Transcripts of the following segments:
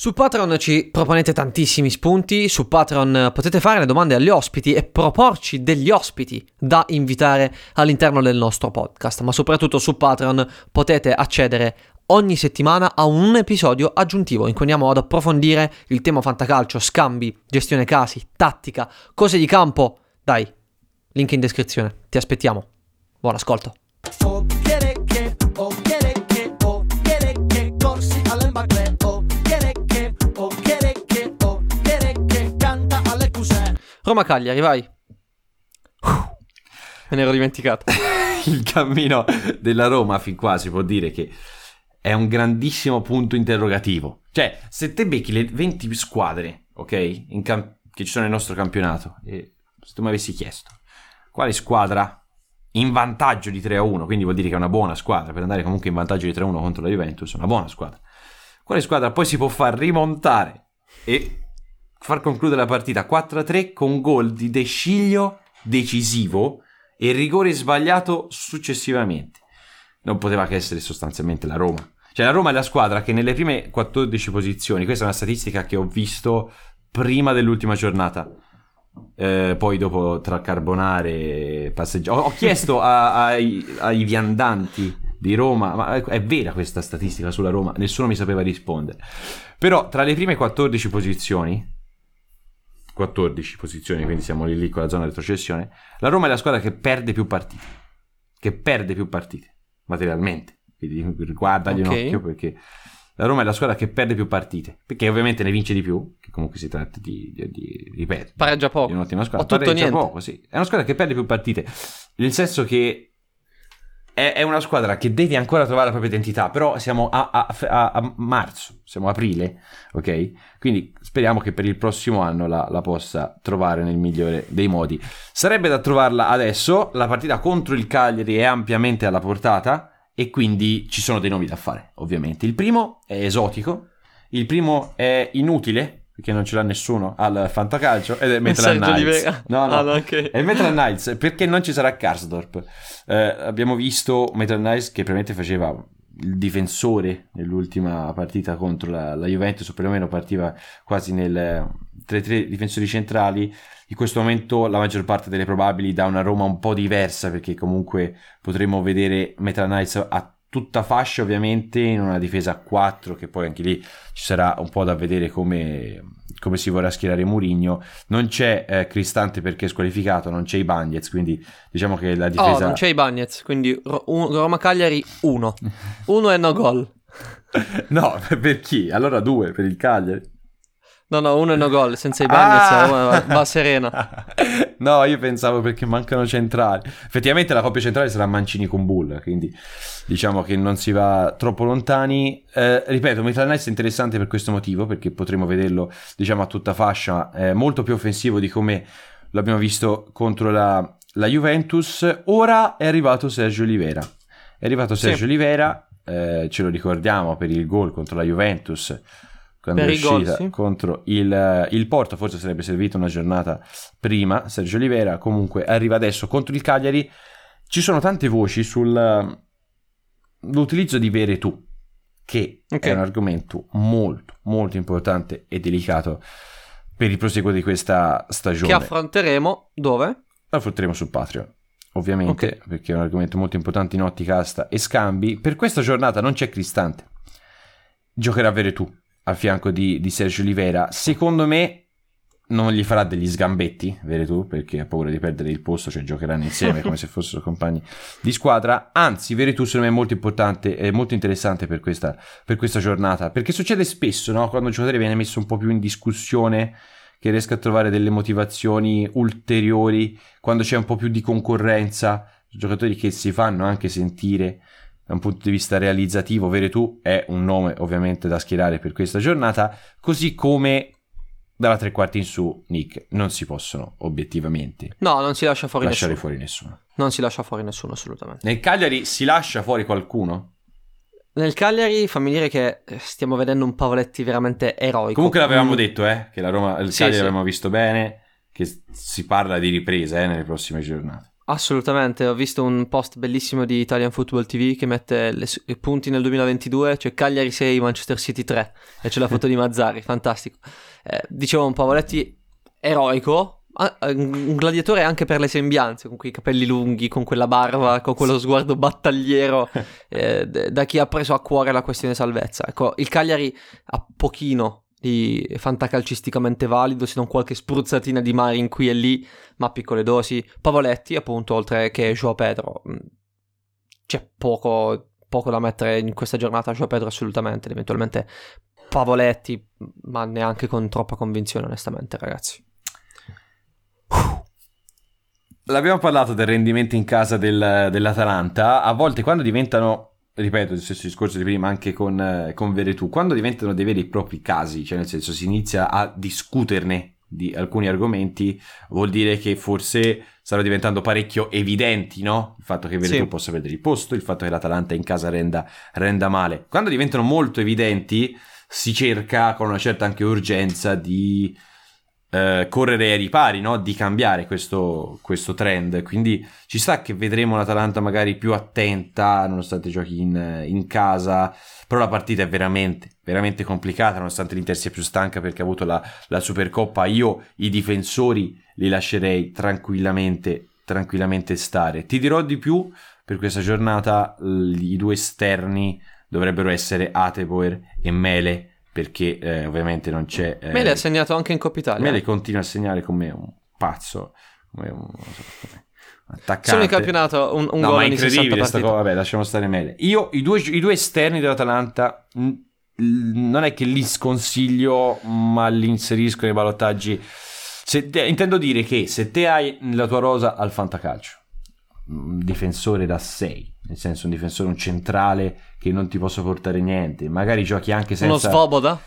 Su Patreon ci proponete tantissimi spunti, su Patreon potete fare le domande agli ospiti e proporci degli ospiti da invitare all'interno del nostro podcast, ma soprattutto su Patreon potete accedere ogni settimana a un episodio aggiuntivo in cui andiamo ad approfondire il tema fantacalcio, scambi, gestione casi, tattica, cose di campo. Dai, link in descrizione, ti aspettiamo. Buon ascolto. O cusè. Roma Cagliari, vai. Me ne ero dimenticato. il cammino della Roma fin qua si può dire che è un grandissimo punto interrogativo. Cioè, se te becchi le 20 squadre, ok, in cam- che ci sono nel nostro campionato, e se tu mi avessi chiesto quale squadra in vantaggio di 3 a 1, quindi vuol dire che è una buona squadra, per andare comunque in vantaggio di 3 a 1 contro la Juventus, è una buona squadra. Quale squadra poi si può far rimontare e far concludere la partita 4 a 3 con gol di De Sciglio decisivo e rigore sbagliato successivamente? non poteva che essere sostanzialmente la Roma. Cioè la Roma è la squadra che nelle prime 14 posizioni, questa è una statistica che ho visto prima dell'ultima giornata, eh, poi dopo tra Carbonare passeggiare, ho, ho chiesto a- ai, ai viandanti di Roma, ma è vera questa statistica sulla Roma? Nessuno mi sapeva rispondere. Però tra le prime 14 posizioni, 14 posizioni, quindi siamo lì lì con la zona retrocessione, la Roma è la squadra che perde più partite, che perde più partite materialmente. Quindi guardagli Ok. un occhio perché la Roma è la squadra che perde più partite, perché ovviamente ne vince di più, che comunque si tratta di, di, di- ripeto, Pareggia poco. di un'ottima squadra. Pareggia niente. poco, sì. È una squadra che perde più partite, nel senso che è, una squadra che deve ancora trovare la propria identità, però siamo a, a- a- a marzo, siamo a aprile, ok? Quindi speriamo che per il prossimo anno la, la possa trovare nel migliore dei modi. Sarebbe da trovarla adesso, la partita contro il Cagliari è ampiamente alla portata e quindi ci sono dei nomi da fare, ovviamente. Il primo è esotico, il primo è inutile, perché non ce l'ha nessuno al fantacalcio, ed è Sergio Knights. No, no, Ah, no, ok. è Maitland Knights, perché non ci sarà Karsdorp. Eh, abbiamo visto Maitland Knights che probabilmente faceva il difensore nell'ultima partita contro la, la Juventus, o perlomeno partiva quasi nel, tra i tre difensori centrali. In questo momento la maggior parte delle probabili da una Roma un po' diversa, perché comunque potremmo vedere Maitland Knights a tutta fascia ovviamente in una difesa a 4 che poi anche lì ci sarà un po' da vedere come, come si vorrà schierare Murigno non c'è eh, Cristante perché è squalificato non c'è i Bagnets quindi diciamo che la Oh, difesa non c'è i Bagnets, quindi Ro- un- Roma Cagliari 1. 1 e no gol. no per chi? allora due per il Cagliari No, no, uno e no gol, senza i Ah! Roma va, va serena. no, io pensavo perché mancano centrali. Effettivamente la coppia centrale sarà Mancini con Bull, quindi diciamo che non si va troppo lontani. Eh, ripeto, Maitland Nice è interessante per questo motivo, perché potremo vederlo, diciamo, a tutta fascia, eh, molto più offensivo di come l'abbiamo visto contro la, la Juventus. Ora è arrivato Sergio Oliveira. È arrivato Sì. Sergio Oliveira, eh, ce lo ricordiamo per il gol contro la Juventus. Quando Per è i gol, uscita sì. contro il, il Porto, forse sarebbe servita una giornata prima. Sergio Oliveira comunque arriva adesso contro il Cagliari. Ci sono tante voci sull'utilizzo di Vere tu, che Ok. è un argomento molto, molto importante e delicato per il proseguo di questa stagione. Che affronteremo dove? Affronteremo su Patreon. Ovviamente, Ok. perché è un argomento molto importante in ottica asta e scambi. Per questa giornata non c'è Cristante. Giocherà Veretù al fianco di, di Sergio Oliveira. Secondo me non gli farà degli sgambetti, Veretù, perché ha paura di perdere il posto, cioè giocheranno insieme come se fossero compagni di squadra. Anzi, Veretù secondo me è molto importante e molto interessante per questa, per questa giornata, perché succede spesso, no? Quando un giocatore viene messo un po' più in discussione, che riesca a trovare delle motivazioni ulteriori, quando c'è un po' più di concorrenza, giocatori che si fanno anche sentire da un punto di vista realizzativo, Veretù è un nome ovviamente da schierare per questa giornata, così come dalla tre quarti in su, Nick, non si possono obiettivamente No, non si lascia fuori lasciare nessuno. fuori nessuno. Non si lascia fuori nessuno, assolutamente. Nel Cagliari si lascia fuori qualcuno? Nel Cagliari fammi dire che stiamo vedendo un Pavoletti veramente eroico. Comunque l'avevamo Mm, detto, eh, che la Roma, il Sì, Cagliari sì. l'abbiamo visto bene, che si parla di ripresa eh, nelle prossime giornate. Assolutamente, ho visto un post bellissimo di Italian Football TV che mette le i punti nel 2022, cioè Cagliari 6, Manchester City 3 e c'è la foto di Mazzari, fantastico. Eh, dicevo un Pavoletti eroico, ah, un gladiatore anche per le sembianze, con quei capelli lunghi, con quella barba, con quello sguardo battagliero, eh, da chi ha preso a cuore la questione salvezza. Ecco, il Cagliari ha pochino di fantacalcisticamente valido, se non qualche spruzzatina di Marin qui e lì, ma piccole dosi. Pavoletti, appunto, oltre che Joao Pedro. mh, C'è poco, poco da mettere in questa giornata a Joao Pedro assolutamente, eventualmente Pavoletti, ma neanche con troppa convinzione, onestamente, ragazzi. L'abbiamo parlato del rendimento in casa del- dell'Atalanta, a volte quando diventano, ripeto, il stesso discorso di prima anche con, eh, con Veretù, quando diventano dei veri e propri casi, cioè nel senso si inizia a discuterne di alcuni argomenti, vuol dire che forse stanno diventando parecchio evidenti, no? Il fatto che Veretù Sì. possa perdere il posto, il fatto che l'Atalanta in casa renda, renda male. Quando diventano molto evidenti si cerca con una certa anche urgenza di eh, correre ai ripari, no? di cambiare questo, questo trend. Quindi ci sta che vedremo l'Atalanta magari più attenta, nonostante giochi in, in casa. Però la partita è veramente, veramente complicata, nonostante l'Inter sia più stanca perché ha avuto la, la Supercoppa. Io i difensori li lascerei tranquillamente, tranquillamente stare. Ti dirò di più, per questa giornata i due esterni dovrebbero essere Ateboer e Mele, perché eh, ovviamente non c'è... eh, Mele ha segnato anche in Coppa Italia. Mele continua a segnare come un pazzo, come un, come attaccante. Solo in campionato un, un no, gol ma è ogni 60 incredibile sta cosa. Vabbè, lasciamo stare Mele. Io, i due, i due esterni dell'Atalanta, mh, non è che li sconsiglio, ma li inserisco nei ballottaggi. Se te- intendo dire che se te hai nella tua rosa al fantacalcio un difensore da 6, nel senso un difensore, un centrale che non ti posso portare niente, magari giochi anche senza... Uno Svoboda?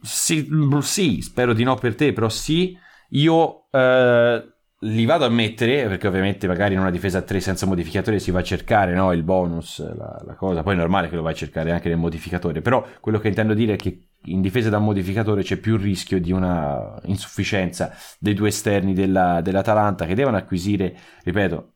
Sì, mm, sì, spero di no per te, però sì, io eh, li vado a mettere, perché ovviamente magari in una difesa a 3 senza modificatore si va a cercare no, il bonus, la, la cosa, poi è normale che lo vai a cercare anche nel modificatore, però quello che intendo dire è che in difesa da modificatore c'è più rischio di una insufficienza dei due esterni della- dell'Atalanta che devono acquisire, ripeto,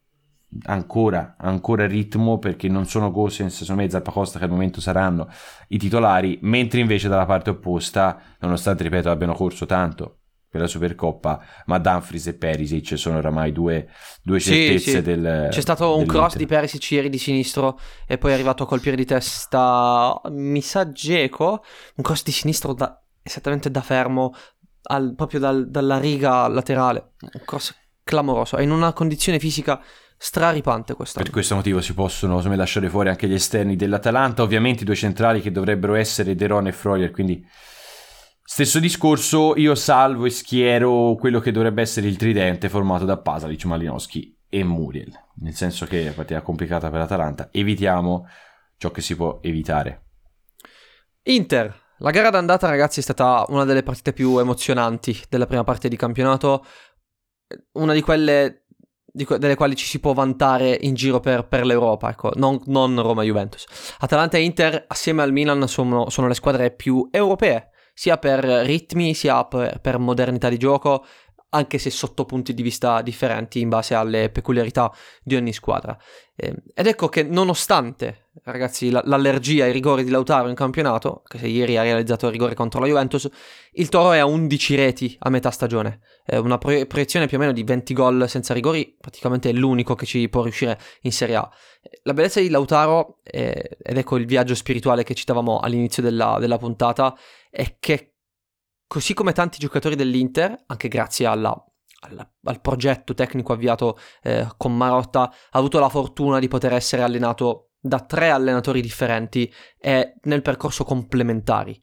ancora, ancora ritmo perché non sono Gosens, sono me Zappacosta che al momento saranno i titolari, mentre invece dalla parte opposta, nonostante ripeto abbiano corso tanto per la Supercoppa, ma Dumfries e Perisic sono oramai due, due Sì, certezze sì. del C'è stato un cross di Perisic ieri di sinistro e poi è arrivato a colpire di testa, mi sa Geco, un cross di sinistro da, esattamente da fermo, al- proprio dal- dalla riga laterale, un cross clamoroso, è in una condizione fisica straripante questa. Per questo motivo si possono me, lasciare fuori anche gli esterni dell'Atalanta, ovviamente i due centrali che dovrebbero essere Deron e Freuler, quindi stesso discorso, io salvo e schiero quello che dovrebbe essere il tridente formato da Pasalic, Malinowski e Muriel, nel senso che è una partita complicata per l'Atalanta, evitiamo ciò che si può evitare. Inter, la gara d'andata ragazzi è stata una delle partite più emozionanti della prima parte di campionato, una di quelle que- delle quali ci si può vantare in giro per, per l'Europa, ecco, non, non Roma-Juventus. Atalanta e Inter assieme al Milan sono, sono le squadre più europee, sia per ritmi sia per, per modernità di gioco, anche se sotto punti di vista differenti in base alle peculiarità di ogni squadra. Eh, ed ecco che nonostante, ragazzi, la- l'allergia ai rigori di Lautaro in campionato, che ieri ha realizzato il rigore contro la Juventus, il Toro è a 11 reti a metà stagione. È una pro- proiezione più o meno di 20 gol senza rigori, praticamente è l'unico che ci può riuscire in Serie A. La bellezza di Lautaro, eh, ed ecco il viaggio spirituale che citavamo all'inizio della, della puntata, è che così come tanti giocatori dell'Inter, anche grazie alla- alla- al progetto tecnico avviato eh, con Marotta, ha avuto la fortuna di poter essere allenato da tre allenatori differenti e nel percorso complementari.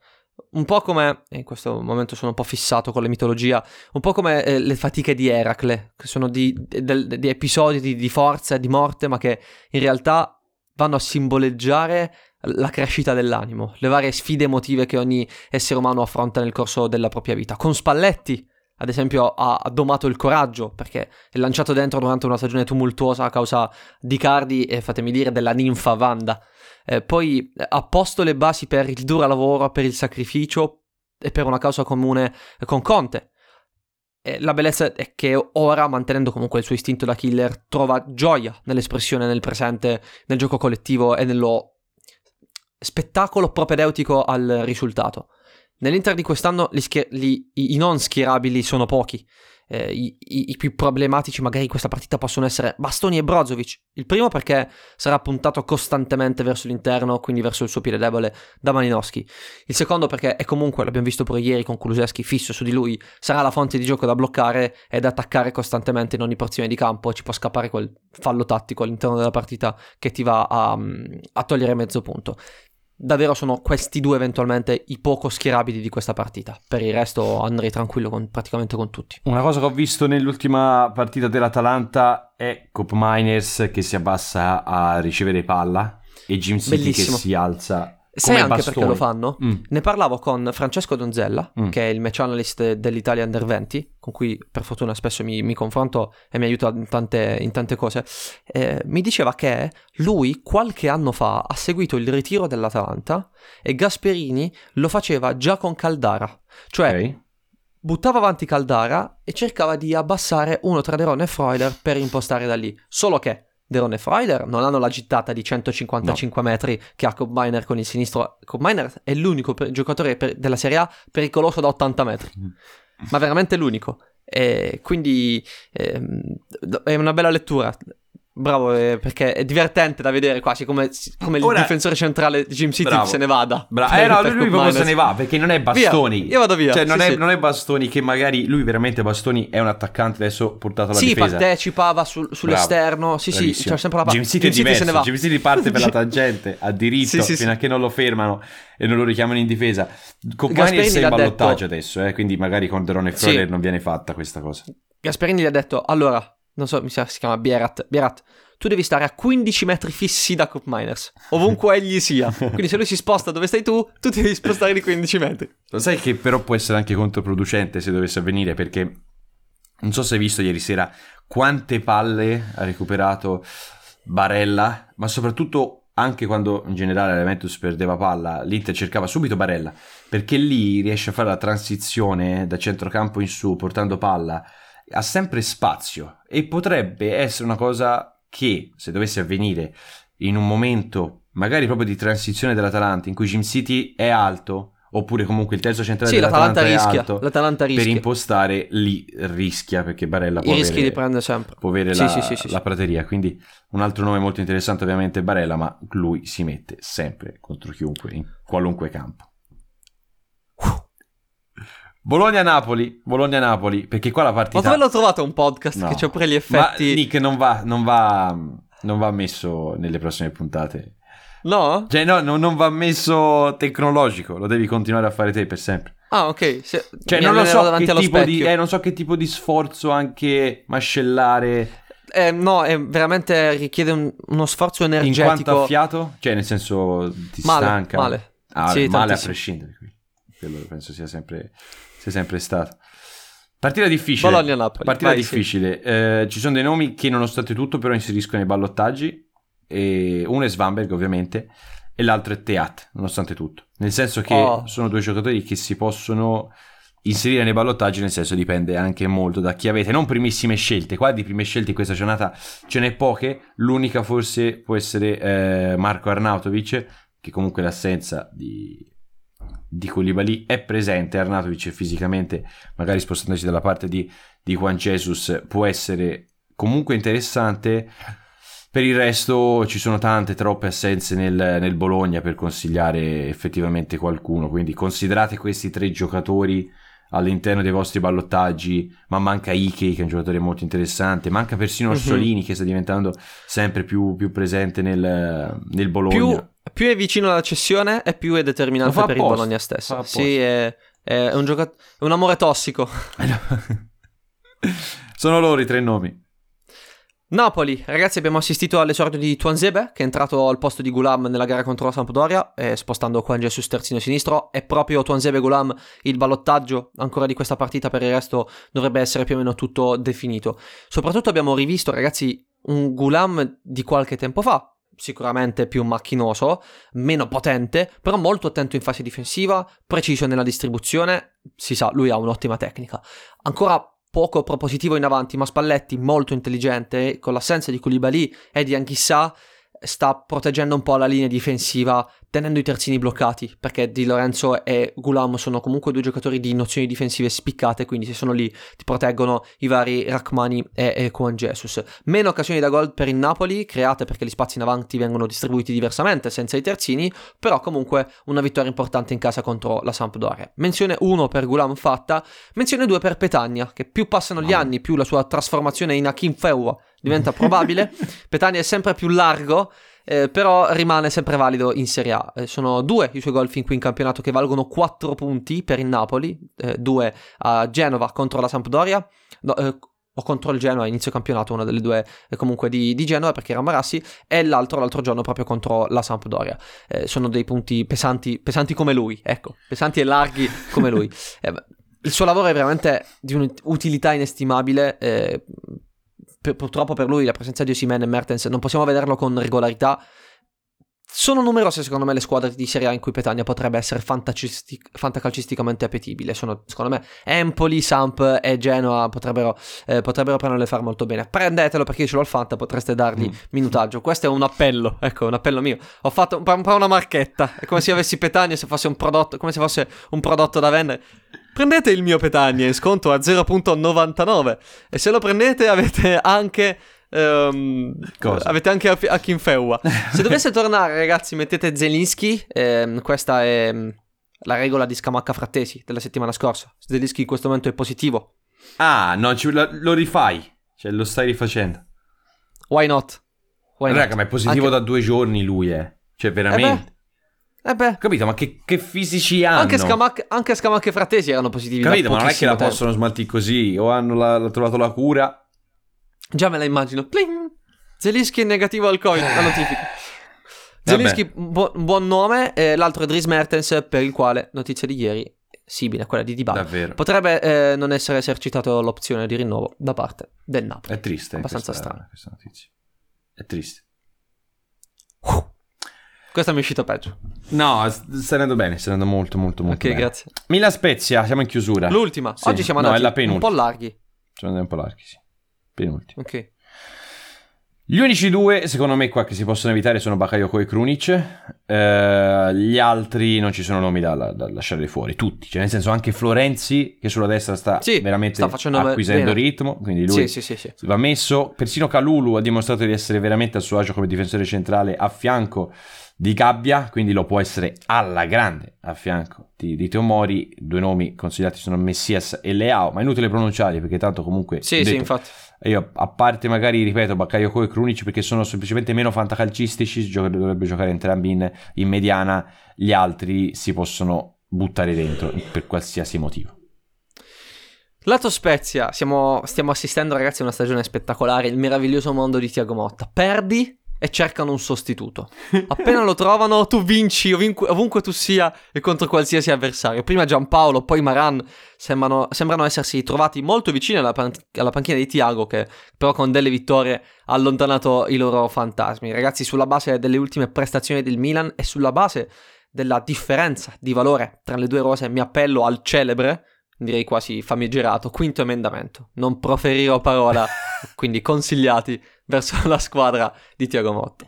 Un po' come, in questo momento sono un po' fissato con la mitologia, un po' come eh, le fatiche di Eracle, che sono di, del- di episodi di, di forza e di morte, ma che in realtà vanno a simboleggiare la crescita dell'animo, le varie sfide emotive che ogni essere umano affronta nel corso della propria vita. Con Spalletti, ad esempio, ha domato il coraggio perché è lanciato dentro durante una stagione tumultuosa a causa di Cardi e fatemi dire della ninfa Wanda. Eh, poi ha posto le basi per il duro lavoro, per il sacrificio e per una causa comune con Conte. La bellezza è che ora, mantenendo comunque il suo istinto da killer, trova gioia nell'espressione nel presente, nel gioco collettivo e nello spettacolo propedeutico al risultato. Nell'Inter di quest'anno gli schier- gli- i-, non schierabili sono pochi. Eh, i-, i-, i, più problematici magari in questa partita possono essere Bastoni e Brozovic. Il primo perché sarà puntato costantemente verso l'interno, quindi verso il suo piede debole, da Malinowski. Il secondo perché è comunque, l'abbiamo visto pure ieri con Kuluseschi, fisso su di lui, sarà la fonte di gioco da bloccare e da attaccare costantemente in ogni porzione di campo. Ci può scappare quel fallo tattico all'interno della partita che ti va a, a togliere mezzo punto davvero sono questi due eventualmente i poco schierabili di questa partita. Per il resto andrei tranquillo con, praticamente con tutti. Una cosa che ho visto nell'ultima partita dell'Atalanta è Cop Miners che si abbassa a ricevere palla e Jim City Bellissimo. che si alza. Sai anche bastone. perché lo fanno? Mm. Ne parlavo con Francesco Donzella, Mm. che è il match analyst dell'Italia Under 20, con cui per fortuna spesso mi, mi confronto e mi aiuta in tante, in tante cose. Eh, mi diceva che lui qualche anno fa ha seguito il ritiro dell'Atalanta e Gasperini lo faceva già con Caldara. Cioè, Ok. buttava avanti Caldara e cercava di abbassare uno tra Deron e Freuler per impostare da lì. Solo che Deron e Freuler non hanno la gittata di 155 metri che ha Combiner con il sinistro. Combiner è l'unico per- giocatore per- della Serie A pericoloso da 80 metri, ma veramente l'unico. E quindi ehm, è una bella lettura. Bravo, eh, perché è divertente da vedere quasi come, come Ora- il difensore centrale di Jim City Bravo. se ne vada. Bra- Per- eh no, lui, lui proprio se ne va perché non è Bastoni. Via, io vado via, Cioè, non, sì, è, sì. non è Bastoni che magari lui veramente Bastoni è un attaccante adesso portato alla Sì, difesa. partecipava sul- sull'esterno. Sì, sì, Bravissimo. c'è sempre la Jim City è diverso. se ne va. Jim City parte per la tangente a diritto Sì, sì, fino sì. a che non lo fermano e non lo richiamano in difesa. Miners è in ballottaggio detto- adesso, eh, quindi magari con Deron e Sì. Freuler non viene fatta questa cosa. Gasperini gli ha detto: Allora, non so, mi sa si chiama Bierat. Bierat, tu devi stare a 15 metri fissi da Cup Miners, ovunque egli sia. Quindi se lui si sposta dove stai tu, tu ti devi spostare di 15 metri. Lo sai che però può essere anche controproducente se dovesse avvenire perché non so se hai visto ieri sera quante palle ha recuperato Barella, ma soprattutto anche quando in generale la Juventus perdeva palla, l'Inter cercava subito Barella, perché lì riesce a fare la transizione da centrocampo in su portando palla, ha sempre spazio e potrebbe essere una cosa che se dovesse avvenire in un momento magari proprio di transizione dell'Atalanta in cui Jim City è alto oppure comunque il terzo centrale Sì, l'Atalanta dell'Atalanta è rischia. alto L'Atalanta per rischia. impostare lì rischia perché Barella può I rischi avere, li prende sempre. può avere Sì, la, sì, sì, la prateria quindi un altro nome molto interessante ovviamente è Barella ma lui si mette sempre contro chiunque in qualunque campo Bologna-Napoli Bologna-Napoli perché qua la Ma partita dove l'ho trovato un podcast No. che c'ha pure gli ma effetti? Nick non va, non va non va messo nelle prossime puntate No? cioè no, no, non va messo tecnologico lo devi continuare a fare te per sempre Ah, ok. Se... cioè mi non lo so davanti che allo tipo di eh, non so che tipo di sforzo anche mascellare Eh, no, è veramente richiede un- uno sforzo in quanto energetico. a fiato cioè nel senso ti Male, stanca male. Ah, Sì, male a tantissimo. prescindere qui. quello penso sia sempre sia sempre stato partita difficile Bologna-Napoli. partita Vai, sì. difficile Eh, ci sono dei nomi che nonostante tutto però inseriscono i ballottaggi e uno è Svanberg ovviamente e l'altro è Teat nonostante tutto nel senso che Oh. sono due giocatori che si possono inserire nei ballottaggi nel senso dipende anche molto da chi avete non primissime scelte qua di prime scelte in questa giornata ce n'è poche l'unica forse può essere eh, Marco Arnautovic che comunque l'assenza di, di Koulibaly è presente Arnautovic fisicamente magari spostandosi dalla parte di, di Juan Jesus può essere comunque interessante per il resto ci sono tante, troppe assenze nel, nel Bologna per consigliare effettivamente qualcuno. Quindi considerate questi tre giocatori all'interno dei vostri ballottaggi. Ma manca Ike, che è un giocatore molto interessante. Manca persino Mhm. Orsolini, che sta diventando sempre più, più presente nel, nel Bologna. Più, più è vicino alla cessione e più è determinante per il Bologna stesso. Sì, è, è un, gioca- è un amore tossico. Sono loro i tre nomi. Napoli, ragazzi, abbiamo assistito all'esordio di Tuanzebe, che è entrato al posto di Gulam nella gara contro la Sampdoria, eh, spostando Juan Jesus terzino sinistro. È proprio Tuanzebe Gulam il ballottaggio ancora di questa partita, per il resto dovrebbe essere più o meno tutto definito. Soprattutto abbiamo rivisto, ragazzi, un Gulam di qualche tempo fa, sicuramente più macchinoso, meno potente, però molto attento in fase difensiva, preciso nella distribuzione, si sa, lui ha un'ottima tecnica. Ancora poco propositivo in avanti, ma Spalletti molto intelligente, con l'assenza di Koulibaly e di Anchissà, sta proteggendo un po' la linea difensiva tenendo i terzini bloccati perché Di Lorenzo e Gulam sono comunque due giocatori di nozioni difensive spiccate quindi se sono lì ti proteggono i vari Rachmani e, e Juan Jesus. Meno occasioni da gol per il Napoli create perché gli spazi in avanti vengono distribuiti diversamente senza i terzini però comunque una vittoria importante in casa contro la Sampdoria. Menzione 1 per Gulam fatta menzione 2 per Petagna che più passano gli anni più la sua trasformazione in Akim Feua diventa probabile. Petagna è sempre più largo eh, però rimane sempre valido in Serie A. Eh, sono due i suoi gol fin qui in campionato che valgono 4 punti per il Napoli, eh, due a Genova contro la Sampdoria, no, eh, o contro il Genoa inizio campionato, una delle due eh, comunque di, di, Genova perché era Marassi, e l'altro l'altro giorno proprio contro la Sampdoria. Eh, sono dei punti pesanti, pesanti come lui, ecco, pesanti e larghi come lui. il suo lavoro è veramente di un'utilità inestimabile purtroppo per lui la presenza di Osimen e Mertens non possiamo vederlo con regolarità. Sono numerose secondo me le squadre di Serie A in cui Petagna potrebbe essere fantacistic- fantacalcisticamente appetibile. Sono secondo me Empoli, Samp e Genoa potrebbero, eh, potrebbero prenderle fare molto bene. Prendetelo perché io ce l'ho il Fanta, potreste dargli mm. minutaggio. Questo è un appello, ecco, un appello mio. Ho fatto un po' una marchetta. È come se avessi Petagna se fosse un prodotto, come se fosse un prodotto da vendere. Prendete il mio Petagna in sconto a 0.99 e se lo prendete avete anche... Um, avete anche a, a Kinfeua. Se dovesse tornare, ragazzi, mettete Zelinski. Ehm, questa è mm, la regola di Scamacca Frattesi della settimana scorsa. Zelinski in questo momento è positivo. Ah, no, lo, lo, rifai. Cioè, lo stai rifacendo. Why not? Why Raga, not? ma è positivo anche... da due giorni lui, eh. Cioè, veramente. Eh eh beh. Capito, ma che, che fisici hanno? Anche Scamacca, anche Scamacca e Frattesi erano positivi. Capito, ma non è che la tempo. possono smaltire così. O hanno la, la, trovato la cura. Già me la immagino. Pling! Zelischi è negativo al Covid, la notifica. Zelinski, bu- buon nome. Eh, l'altro è Dries Mertens, per il quale, notizia di ieri, simile a quella di Dybala. Davvero. Potrebbe eh, non essere esercitato l'opzione di rinnovo da parte del Napoli. È triste. Abbastanza questa, strano. Questa notizia. È triste. Uh. Questa mi è uscita peggio. No, sta andando bene, sta andando molto molto molto Ok, bene. grazie. Milan Spezia, siamo in chiusura. L'ultima. Sì. Oggi siamo No, andati è la penultima. un po' larghi. Siamo andati un po' larghi, sì. Penultimo. Ok. Gli unici due, secondo me, qua che si possono evitare sono Bakayoko e Krunic. Eh, gli altri non ci sono nomi da, da lasciare fuori, tutti. Cioè, nel senso, anche Florenzi, che sulla destra sta Sì, veramente sta acquisendo bene. ritmo. Quindi lui sì, sì. va messo. Persino Calulu ha dimostrato di essere veramente a suo agio come difensore centrale a fianco di Gabbia, quindi lo può essere alla grande a fianco di, di Teomori. Due nomi consigliati sono Messias e Leao, ma è inutile pronunciarli perché tanto comunque... Sì, detto, sì, infatti. Io, a parte magari, ripeto, Bakayoko e Krunic perché sono semplicemente meno fantacalcistici, gio- dovrebbe giocare entrambi in, in mediana, gli altri si possono buttare dentro per qualsiasi motivo. Lato Spezia, siamo- stiamo assistendo ragazzi a una stagione spettacolare, il meraviglioso mondo di Tiago Motta. Perdi e cercano un sostituto. Appena lo trovano, tu vinci ovunque, ovunque tu sia e contro qualsiasi avversario. Prima Giampaolo, poi Maran sembrano, sembrano essersi trovati molto vicini alla, pan- alla panchina di Tiago, che però con delle vittorie ha allontanato i loro fantasmi. Ragazzi, sulla base delle ultime prestazioni del Milan e sulla base della differenza di valore tra le due rose, mi appello al celebre, direi quasi famigerato, quinto emendamento. Non proferirò parola, quindi consigliati verso la squadra di Tiago Motta.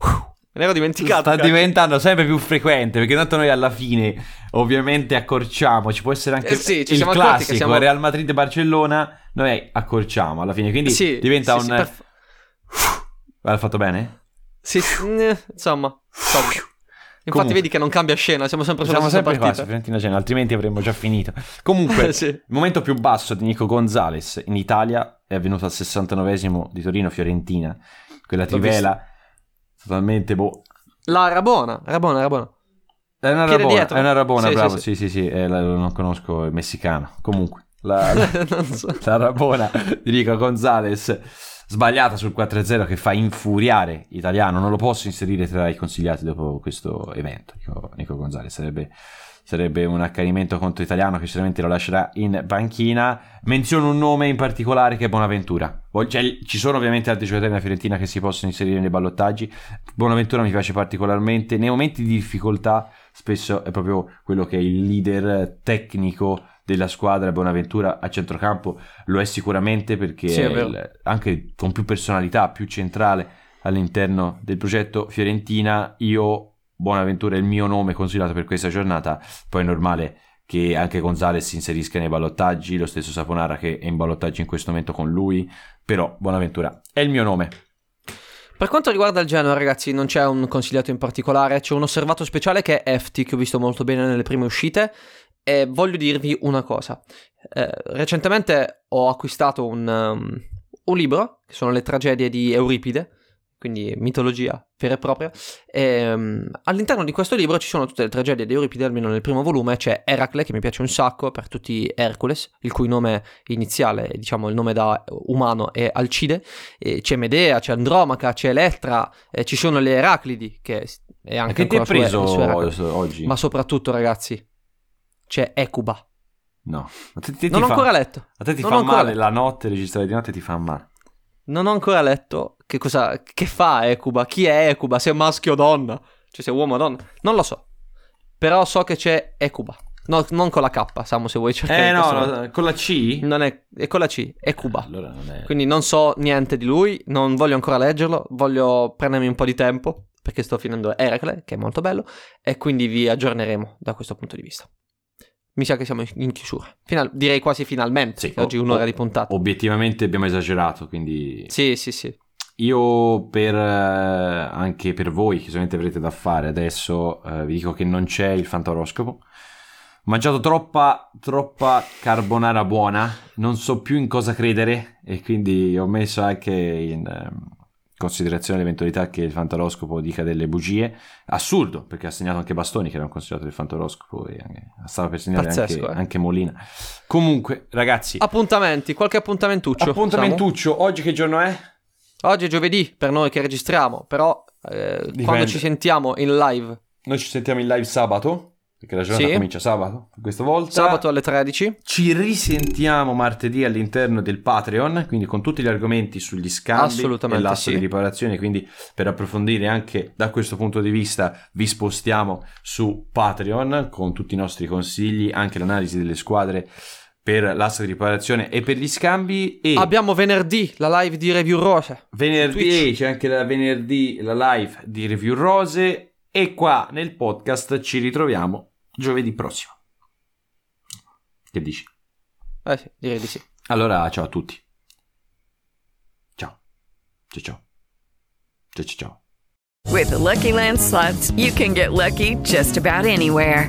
Me ne ero dimenticato. Sta cazzo. diventando sempre più frequente perché tanto noi alla fine ovviamente accorciamo, ci può essere anche Eh sì, ci il classico siamo- Real Madrid-Barcellona, noi accorciamo alla fine, quindi Sì, diventa sì, un... sì, perf- L'ha fatto bene? sì, insomma, insomma. Infatti Comunque. vedi che non cambia scena, siamo sempre sulla Siamo sempre qua, partita. su Fiorentina altrimenti avremmo già finito. Comunque, Sì. il momento più basso di Nico Gonzalez in Italia è avvenuto al 69esimo di Torino-Fiorentina. Quella L'ho trivela totalmente boh. La buona, era buona. È una Piede rabona, dietro. è una rabona, Sì, bravo, sì, sì, sì, sì, eh, la- non conosco il messicano. Comunque, la, so. la Rabona di Nico Gonzalez sbagliata sul 4-0 che fa infuriare Italiano. Non lo posso inserire tra i consigliati dopo questo evento. Nico, Nico Gonzalez sarebbe, sarebbe un accanimento contro Italiano che sicuramente lo lascerà in panchina. Menziono un nome in particolare che è Bonaventura. Cioè, ci sono ovviamente altri giocatori della Fiorentina che si possono inserire nei ballottaggi. Bonaventura mi piace particolarmente. Nei momenti di difficoltà, spesso è proprio quello che è il leader tecnico della squadra Bonaventura a centrocampo lo è sicuramente perché Sì, è il- anche con più personalità, più centrale all'interno del progetto Fiorentina. Io Bonaventura è il mio nome considerato per questa giornata, poi è normale che anche Gonzalez si inserisca nei ballottaggi, lo stesso Saponara che è in ballottaggio in questo momento con lui, però Bonaventura è il mio nome. Per quanto riguarda il Genoa, ragazzi, non c'è un consigliato in particolare, c'è un osservato speciale che è Efti, che ho visto molto bene nelle prime uscite. E voglio dirvi una cosa. Eh, recentemente ho acquistato un, um, un libro, che sono le tragedie di Euripide, quindi mitologia vera e propria. E, um, all'interno di questo libro ci sono tutte le tragedie di Euripide, almeno nel primo volume c'è Eracle, che mi piace un sacco, per tutti Hercules, il cui nome iniziale, diciamo il nome da umano è Alcide. E c'è Medea, c'è Andromaca, c'è Elettra, e ci sono le Eraclidi, che è anche che ti hai preso oggi? Ma soprattutto, ragazzi, c'è Ecuba. No, Ma te- te Non ho fa- ancora letto. A te ti Non fa male letto. la notte, registrare di notte ti fa male. Non ho ancora letto che cosa. Che fa Ecuba? Chi è Ecuba? Se è maschio o donna? Cioè, se è uomo o donna? Non lo so. Però so che c'è Ecuba. No, non con la K, Samu, se vuoi cercare. Eh no, no, con la C? Non è, è con la C, Ecuba. Allora non è... Quindi non so niente di lui, non voglio ancora leggerlo, voglio prendermi un po' di tempo perché sto finendo Eracle, che è molto bello, e quindi vi aggiorneremo da questo punto di vista. Mi sa che siamo in- chiusura. Final- direi quasi finalmente, Sì, oggi un'ora o- di puntata. Obiettivamente abbiamo esagerato, quindi... Sì, sì, sì. Io per eh, anche per voi che solamente avrete da fare adesso eh, vi dico che non c'è il fantoroscopo. Ho mangiato troppa troppa carbonara buona, non so più in cosa credere e quindi ho messo anche in ehm, considerazione l'eventualità che il fantoroscopo dica delle bugie. Assurdo, perché ha segnato anche Bastoni che era un considerato del fantoroscopo e anche- stava per segnare Pazzesco, anche, eh. anche Molina. Comunque, ragazzi, Appuntamenti, qualche appuntamentuccio. appuntamentuccio, oggi che giorno è? Oggi è giovedì per noi che registriamo, però eh, quando ci sentiamo in live Noi ci sentiamo in live sabato, perché la giornata Sì. comincia sabato, questa volta. sabato alle 13. Ci risentiamo martedì all'interno del Patreon, quindi con tutti gli argomenti sugli scambi e l'asso sì. di riparazione, quindi per approfondire anche da questo punto di vista vi spostiamo su Patreon con tutti i nostri consigli, anche l'analisi delle squadre per l'asso di riparazione e per gli scambi e Abbiamo venerdì la live di Review Rose. Venerdì c'è anche la venerdì la live di Review Rose e qua nel podcast ci ritroviamo giovedì prossimo. Che dici? Eh sì, direi di sì. Allora ciao a tutti. Ciao. Ciao ciao. Ciao ciao ciao. With the Lucky Land slots, you can get lucky just about anywhere.